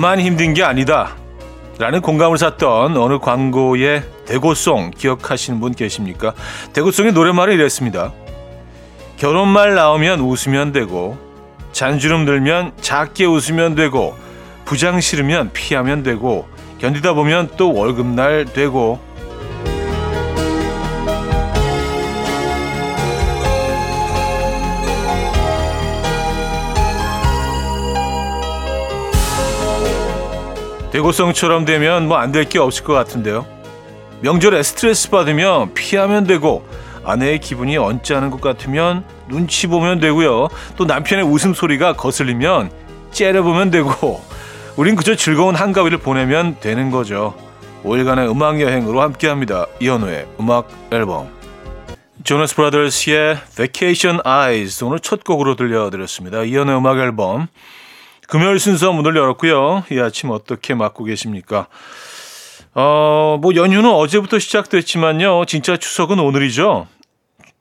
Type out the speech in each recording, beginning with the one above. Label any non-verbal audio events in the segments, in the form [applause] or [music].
나만 힘든 게 아니다. 라는 공감을 샀던 어느 광고의 대고송 기억하시는 분 계십니까? 대고송의 노래말은 이랬습니다. 결혼말 나오면 웃으면 되고 잔주름 들면 작게 웃으면 되고 부장 싫으면 피하면 되고 견디다 보면 또 월급날 되고 대고성처럼 되면 뭐 안 될 게 없을 것 같은데요. 명절에 스트레스 받으면 피하면 되고 아내의 기분이 언짢은 것 같으면 눈치 보면 되고요. 또 남편의 웃음소리가 거슬리면 째려보면 되고 우린 그저 즐거운 한가위를 보내면 되는 거죠. 5일간의 음악 여행으로 함께합니다. 이현우의 음악 앨범 조너스 브라더스의 Vacation Eyes 오늘 첫 곡으로 들려드렸습니다. 이현우의 음악 앨범 금요일 순서 문을 열었고요. 이 아침 어떻게 맞고 계십니까? 어, 뭐 연휴는 어제부터 시작됐지만요. 진짜 추석은 오늘이죠.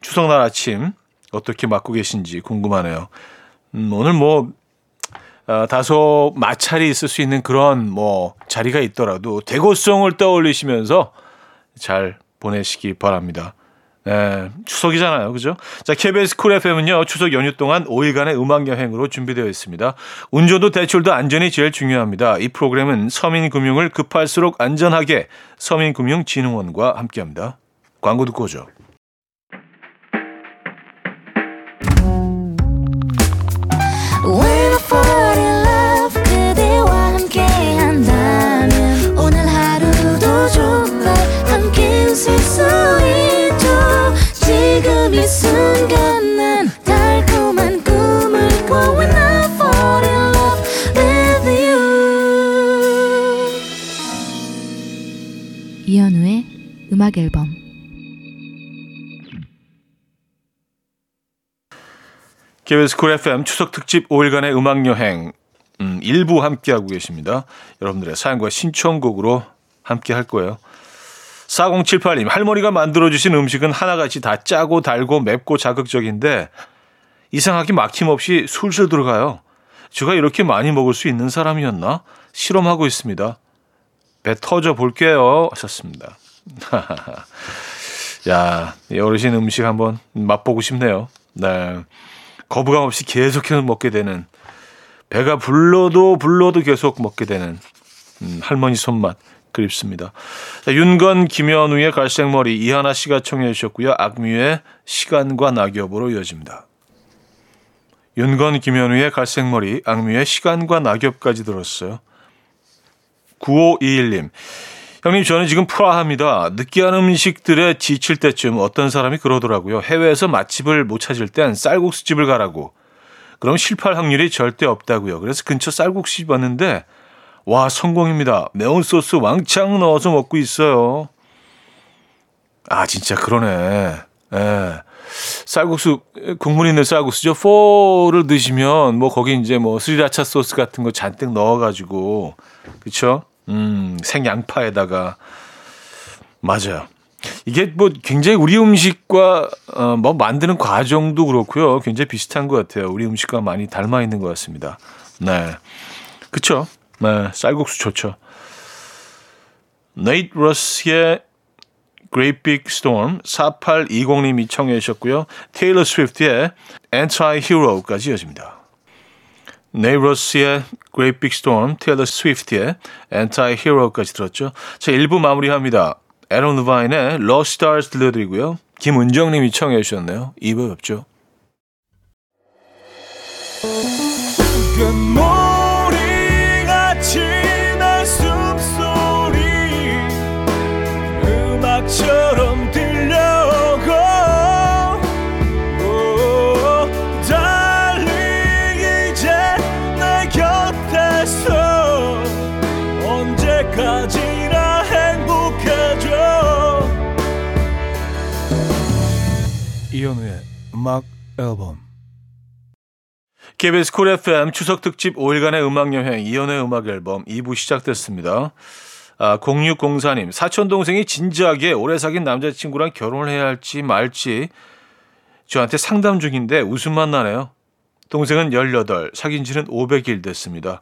추석날 아침 어떻게 맞고 계신지 궁금하네요. 음, 오늘 뭐 어, 다소 마찰이 있을 수 있는 그런 뭐 자리가 있더라도 대고성을 떠올리시면서 잘 보내시기 바랍니다. 네, 추석이잖아요. 그죠? 자, KBS 쿨 FM은요, 추석 연휴 동안 5일간의 음악 여행으로 준비되어 있습니다. 운전도 대출도 안전이 제일 중요합니다. 이 프로그램은 서민금융을 급할수록 안전하게 서민금융진흥원과 함께 합니다. 광고 듣고 오죠. KBS 쿨 FM 추석 특집 5일간의 음악 여행 음, 일부 함께하고 계십니다. 여러분들의 사연과 신청곡으로 함께 할 거예요. 4078님, 할머니가 만들어주신 음식은 하나같이 다 짜고 달고 맵고 자극적인데 이상하게 막힘없이 술술 들어가요. 제가 이렇게 많이 먹을 수 있는 사람이었나? 실험하고 있습니다. 배 터져 볼게요. 하셨습니다. [laughs] 야, 어르신 음식 한번 맛보고 싶네요. 네. 거부감 없이 계속해서 먹게 되는 배가 불러도 불러도 계속 먹게 되는 음, 할머니 손맛 그립습니다. 자, 윤건 김현우의 갈색머리 이하나 씨가 청해 주셨고요. 악뮤의 시간과 낙엽으로 이어집니다. 윤건 김현우의 갈색머리 악뮤의 시간과 낙엽까지 들었어요. 9521님 형님, 저는 지금 프라하입니다. 느끼한 음식들에 지칠 때쯤 어떤 사람이 그러더라고요. 해외에서 맛집을 못 찾을 땐 쌀국수집을 가라고. 그럼 실패할 확률이 절대 없다고요. 그래서 근처 쌀국수집 왔는데, 와, 성공입니다. 매운 소스 왕창 넣어서 먹고 있어요. 아, 진짜 그러네. 예. 쌀국수, 국물 있는 쌀국수죠. 포를 드시면, 뭐, 거기 이제 뭐, 스리라차 소스 같은 거 잔뜩 넣어가지고, 그쵸? 음, 생양파에다가 맞아요. 이게 뭐 굉장히 우리 음식과 어, 뭐 만드는 과정도 그렇고요. 굉장히 비슷한 것 같아요. 우리 음식과 많이 닮아 있는 것 같습니다. 네, 그렇죠. 네, 쌀국수 좋죠. 네이트 러스의 Great Big Storm 4820님이 청해 주셨고요. 테일러 스위프트의 Anti-Hero까지 이어집니다. 네이러스의 Great Big Storm, 테일러 스위프트의 Anti-Hero까지 들었죠. 자, 1부 마무리합니다. 에런 루바인의 Lost Stars 들려드리고요. 김은정님이 청해 주셨네요. 2부 뵙죠. 음악 앨범 KBS 쿨 FM 추석 특집 5일간의 음악 여행 이현우의 음악 앨범 2부 시작됐습니다. 아, 0604님 사촌 동생이 진지하게 오래 사귄 남자친구랑 결혼을 해야 할지 말지 저한테 상담 중인데 웃음만 나네요. 동생은 18, 사귄 지는 500일 됐습니다.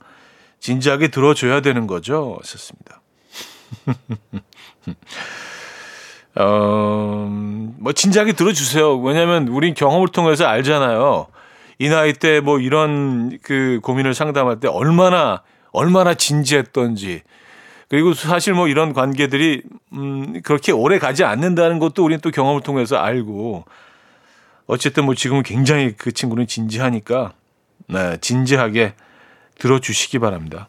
진지하게 들어줘야 되는 거죠. 썼습니다. [laughs] 어, 뭐 진지하게 들어주세요. 왜냐하면 우린 경험을 통해서 알잖아요. 이 나이 때 뭐 이런 그 고민을 상담할 때 얼마나 얼마나 진지했던지 그리고 사실 뭐 이런 관계들이 음 그렇게 오래 가지 않는다는 것도 우리는 또 경험을 통해서 알고 어쨌든 뭐 지금은 굉장히 그 친구는 진지하니까 네, 진지하게 들어주시기 바랍니다.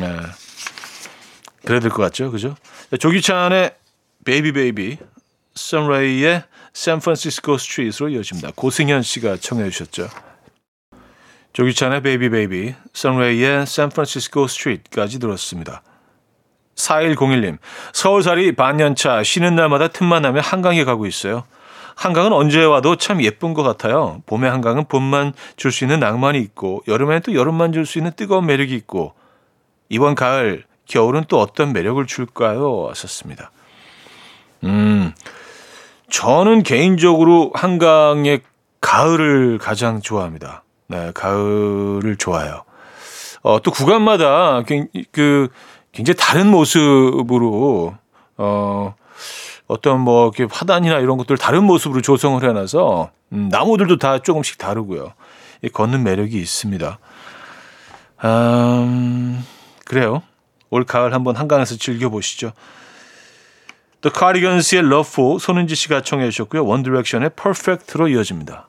네. 그래야 될 것 같죠, 그죠? 조기찬의 베이비 베이비, 선레이의 샌프란시스코 스트리트로 이어집니다. 고승현 씨가 청해 주셨죠. 조기찬의 베이비 베이비, 선레이의 샌프란시스코 스트리트까지 들었습니다. 4101님, 서울살이 반년차 쉬는 날마다 틈만 나면 한강에 가고 있어요. 한강은 언제 와도 참 예쁜 것 같아요. 봄의 한강은 봄만 줄 수 있는 낭만이 있고 여름에는 또 여름만 줄 수 있는 뜨거운 매력이 있고 이번 가을, 겨울은 또 어떤 매력을 줄까요? 하셨습니다. 음, 저는 개인적으로 한강의 가을을 가장 좋아합니다. 네, 가을을 좋아해요. 어, 또 구간마다 그 굉장히 다른 모습으로 어 어떤 뭐 이렇게 화단이나 이런 것들 다른 모습으로 조성을 해놔서 음, 나무들도 다 조금씩 다르고요. 이 걷는 매력이 있습니다. 음, 그래요. 올 가을 한번 한강에서 즐겨보시죠. The Cardigans*의 Love For 손은지 씨가 청해 주셨고요. One Direction의 Perfect로 이어집니다.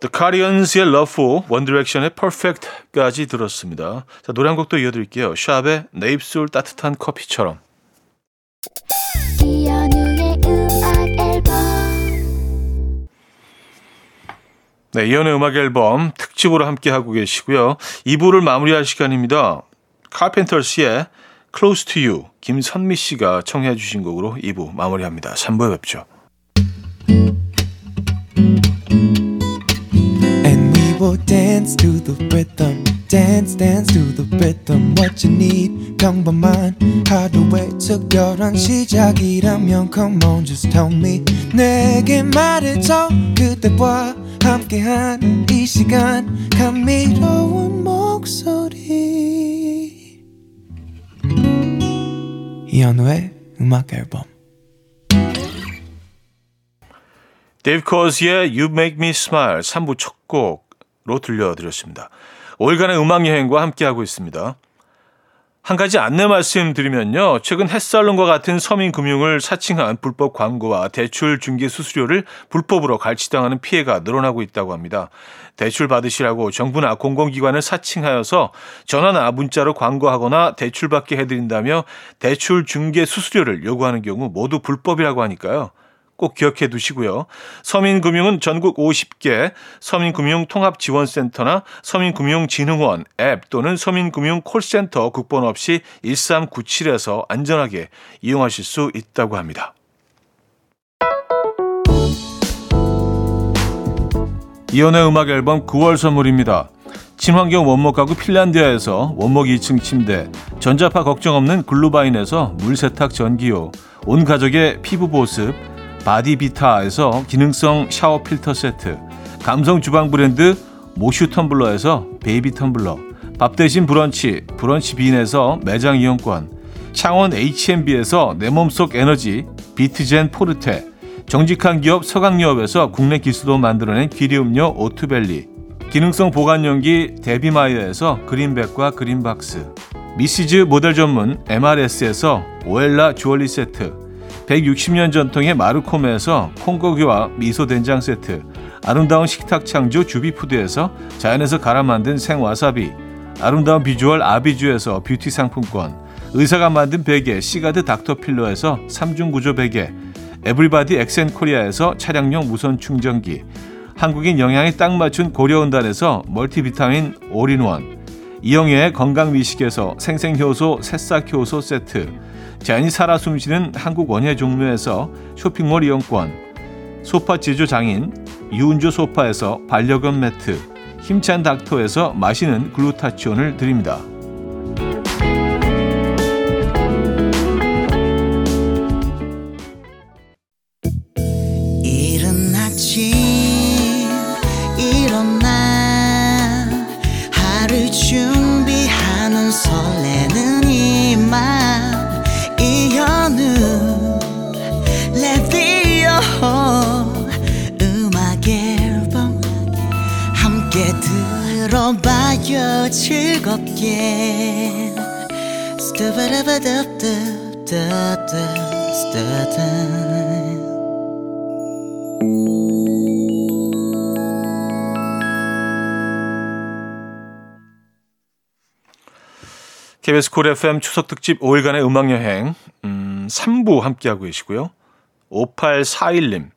The Cardigans*의 Love For, One Direction의 Perfect까지 들었습니다. 자, 노래 한 곡도 이어드릴게요. 샵의 내 입술 따뜻한 커피처럼. 네, 이연의 음악 앨범 특집으로 함께 하고 계시고요. 2부를 마무리할 시간입니다. 카펜터스의 Close to You 김선미 씨가 청해 주신 곡으로 2부 마무리합니다. 3부에 뵙죠. Dance to the rhythm dance dance to the rhythm what you need 평범한 하루의 특별한 시작이라면 come on just tell me 내게 말해줘 그대와 함께한 이 시간 감미로운 이현우의 음악 앨범 데이브 코즈의 You Make Me Smile 3부 첫 곡으로 들려드렸습니다. 올간의 음악 여행과 함께하고 있습니다. 한 가지 안내 말씀드리면요. 최근 햇살론과 같은 서민금융을 사칭한 불법 광고와 대출 중개 수수료를 불법으로 갈취당하는 피해가 늘어나고 있다고 합니다. 대출 받으시라고 정부나 공공기관을 사칭하여서 전화나 문자로 광고하거나 대출받게 해드린다며 대출 중개 수수료를 요구하는 경우 모두 불법이라고 하니까요. 꼭 기억해 두시고요. 서민금융은 전국 50개 서민금융통합지원센터나 서민금융진흥원 앱 또는 서민금융 콜센터 국번 없이 1397에서 안전하게 이용하실 수 있다고 합니다. 이현우의 음악 앨범 9월 선물입니다. 친환경 원목 가구 핀란디아에서 원목 2층 침대, 전자파 걱정 없는 글루바인에서 물세탁 전기요, 온 가족의 피부 보습, 바디비타에서 기능성 샤워 필터 세트, 감성 주방 브랜드 모슈 텀블러에서 베이비 텀블러, 밥 대신 브런치, 브런치 빈에서 매장 이용권, 창원 H&B에서 내 몸속 에너지, 비트젠 포르테, 정직한 기업 서강유업에서 국내 기술로 만들어낸 기리음료 오투벨리, 기능성 보관용기 데비마이어에서 그린백과 그린박스, 미시즈 모델 전문 MRS에서 오엘라 주얼리 세트, 160년 전통의 마르코메에서 콩고기와 미소 된장 세트, 아름다운 식탁 창조 주비푸드에서 자연에서 갈아 만든 생와사비, 아름다운 비주얼 아비주에서 뷰티 상품권, 의사가 만든 베개 시가드 닥터필러에서 3중 구조 베개, 에브리바디 엑센코리아에서 차량용 무선 충전기, 한국인 영양에 딱 맞춘 고려은단에서 멀티비타민 올인원, 이영애의 건강미식에서 생생효소 새싹효소 세트, 자연이 살아 숨쉬는 한국 원예 종묘에서 쇼핑몰 이용권, 소파 제조 장인 유운조 소파에서 반려견 매트, 힘찬 닥터에서 마시는 글루타치온을 드립니다. KBS 콜 FM 추석 특집 5일간의 음악 여행 음, 3부 함께 하고 계시고요. 5841님.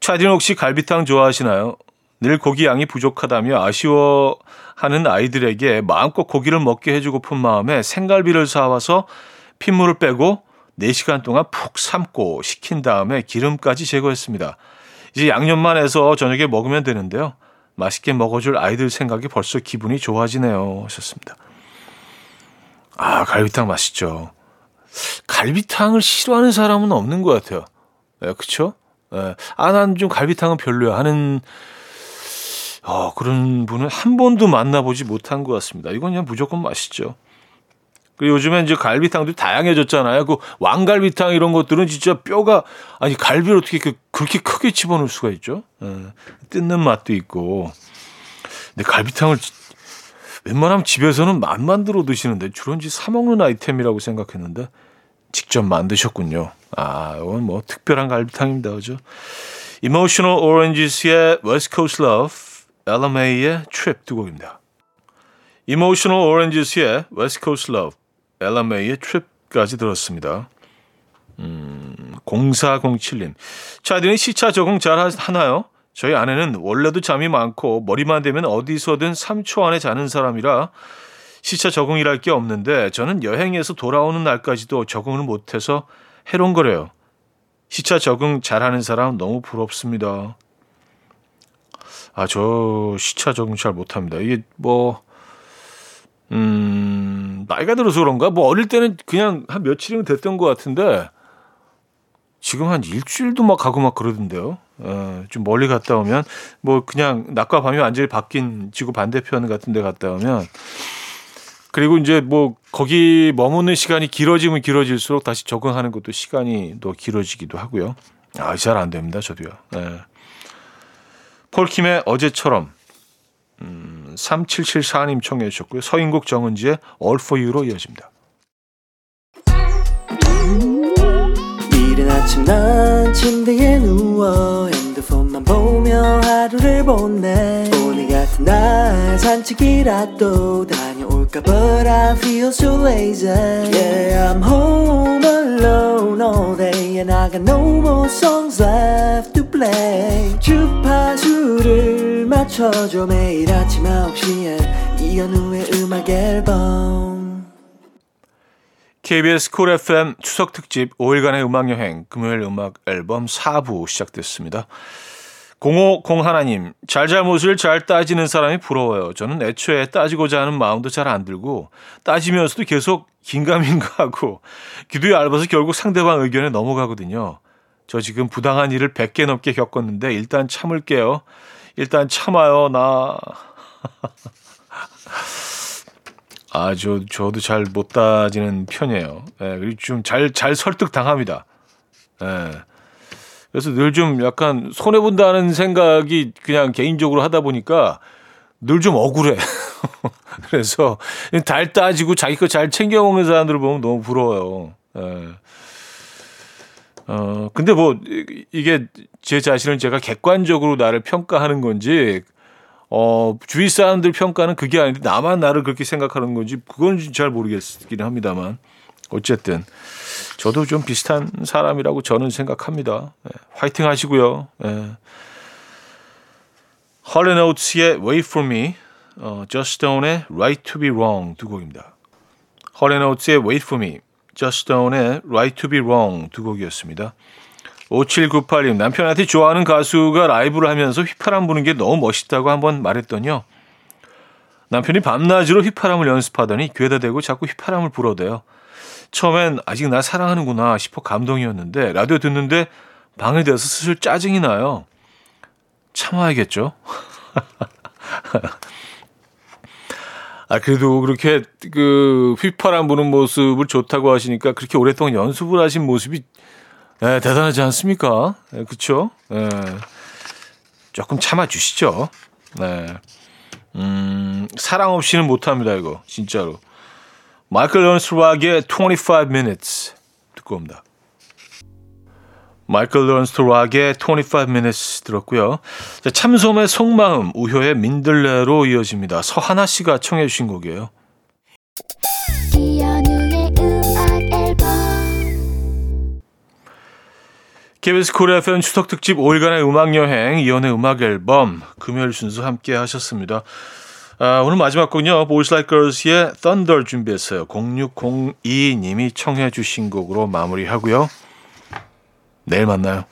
차디는 혹시 갈비탕 좋아하시나요? 늘 고기 양이 부족하다며 아쉬워하는 아이들에게 마음껏 고기를 먹게 해주고픈 마음에 생갈비를 사와서 핏물을 빼고 4시간 동안 푹 삶고 식힌 다음에 기름까지 제거했습니다. 이제 양념만 해서 저녁에 먹으면 되는데요. 맛있게 먹어줄 아이들 생각이 벌써 기분이 좋아지네요. 하셨습니다. 아, 갈비탕 맛있죠. 갈비탕을 싫어하는 사람은 없는 것 같아요. 네, 그쵸? 네. 아, 난 좀 갈비탕은 별로야 하는, 어, 그런 분은 한 번도 만나보지 못한 것 같습니다. 이건 그냥 무조건 맛있죠. 그 요즘엔 이제 갈비탕도 다양해졌잖아요. 그 왕갈비탕 이런 것들은 진짜 뼈가, 아니, 갈비를 어떻게 그, 그렇게 크게 집어넣을 수가 있죠? 네. 뜯는 맛도 있고. 근데 갈비탕을 웬만하면 집에서는 안 만들어 드시는데 주로 이제 사 먹는 아이템이라고 생각했는데 직접 만드셨군요. 아, 이건 뭐 특별한 갈비탕입니다. 그죠? Emotional Oranges의 West Coast Love, LMA의 Trip 두 곡입니다. Emotional Oranges의 West Coast Love, LMA의 Trip까지 들었습니다. 음, 0407님. 차디는 시차 적응 잘 하나요? 저희 아내는 원래도 잠이 많고 머리만 대면 어디서든 3초 안에 자는 사람이라 시차 적응이랄 게 없는데 저는 여행에서 돌아오는 날까지도 적응을 못해서 해롱거려요. 시차 적응 잘하는 사람 너무 부럽습니다. 아, 저 시차 적응 잘 못합니다. 이게 뭐, 음, 나이가 들어서 그런가? 뭐 어릴 때는 그냥 한 며칠이면 됐던 것 같은데 지금 한 일주일도 막 가고 막 그러던데요. 어, 좀 멀리 갔다 오면 뭐 그냥 낮과 밤이 완전히 바뀐 지구 반대편 같은 데 갔다 오면 그리고 이제 뭐 거기 머무는 시간이 길어지면 길어질수록 다시 적응하는 것도 시간이 더 길어지기도 하고요. 아, 잘 안 됩니다. 저도요. 네. 폴킴의 어제처럼 음, 3774님 청해 주셨고요. 서인국 정은지의 All For You로 이어집니다. 이른 아침 난 침대에 누워 핸드폰만 보며 하루를 보내 오늘 같은 날 산책이라도 다녀올까 But I feel so lazy Yeah I'm home alone all day And I got no more songs left to play 주파수를 맞춰줘 매일 아침 9시에 이현우의 음악 앨범 KBS 쿨 FM 추석 특집 5일간의 음악 여행 금요일 음악 앨범 4부 시작됐습니다. 0501 하나님, 잘잘못을 잘 따지는 사람이 부러워요. 저는 애초에 따지고자 하는 마음도 잘 안 들고 따지면서도 계속 긴가민가 하고 [laughs] 기도에 얇아서 결국 상대방 의견에 넘어가거든요. 저 지금 부당한 일을 100개 넘게 겪었는데 일단 참을게요. 일단 참아요. 나 [laughs] 아, 저, 저도 잘 못 따지는 편이에요. 예, 그리고 좀 잘, 잘 설득 당합니다. 예. 그래서 늘 좀 약간 손해 본다는 생각이 그냥 개인적으로 하다 보니까 늘 좀 억울해. [laughs] 그래서 잘 따지고 자기 거 잘 챙겨 먹는 사람들을 보면 너무 부러워요. 예. 어, 근데 뭐, 이게 제 자신을 제가 객관적으로 나를 평가하는 건지, 어, 주위 사람들 평가는 그게 아닌데 나만 나를 그렇게 생각하는 건지 그건 잘 모르겠긴 합니다만 어쨌든 저도 좀 비슷한 사람이라고 저는 생각합니다. 네, 화이팅 하시고요. 네. 헐렌오츠의 Wait for Me, 어, Just Stone의 Right to be Wrong 두 곡입니다. 헐렌오츠의 Wait for Me, Just Stone의 Right to be Wrong 두 곡이었습니다. 5798님, 남편한테 좋아하는 가수가 라이브를 하면서 휘파람 부는 게 너무 멋있다고 한번 말했더니요. 남편이 밤낮으로 휘파람을 연습하더니 귀에다 대고 자꾸 휘파람을 불어대요. 처음엔 아직 날 사랑하는구나 싶어 감동이었는데 라디오 듣는데 방해돼서 슬슬 짜증이 나요. 참아야겠죠? [laughs] 아, 그래도 그렇게 그 휘파람 부는 모습을 좋다고 하시니까 그렇게 오랫동안 연습을 하신 모습이 네, 대단하지 않습니까? 네, 그쵸? 네, 조금 참아주시죠. 네. 음, 사랑 없이는 못합니다, 이거. 진짜로. 마이클 런스트락의 25 minutes 듣고 옵니다. 마이클 런스트락의 25 minutes 들었고요. 자, 참솜의 속마음, 우효의 민들레로 이어집니다. 서하나 씨가 청해 주신 곡이에요. 이현우의 음악 앨범 KBS 쿨 FM 추석 특집 5일간의 음악 여행 이연의 음악 앨범 금요일 순서 함께 하셨습니다. 아, 오늘 마지막 곡은요. Boys Like Girls의 Thunder 준비했어요. 0602님이 청해 주신 곡으로 마무리하고요. 내일 만나요.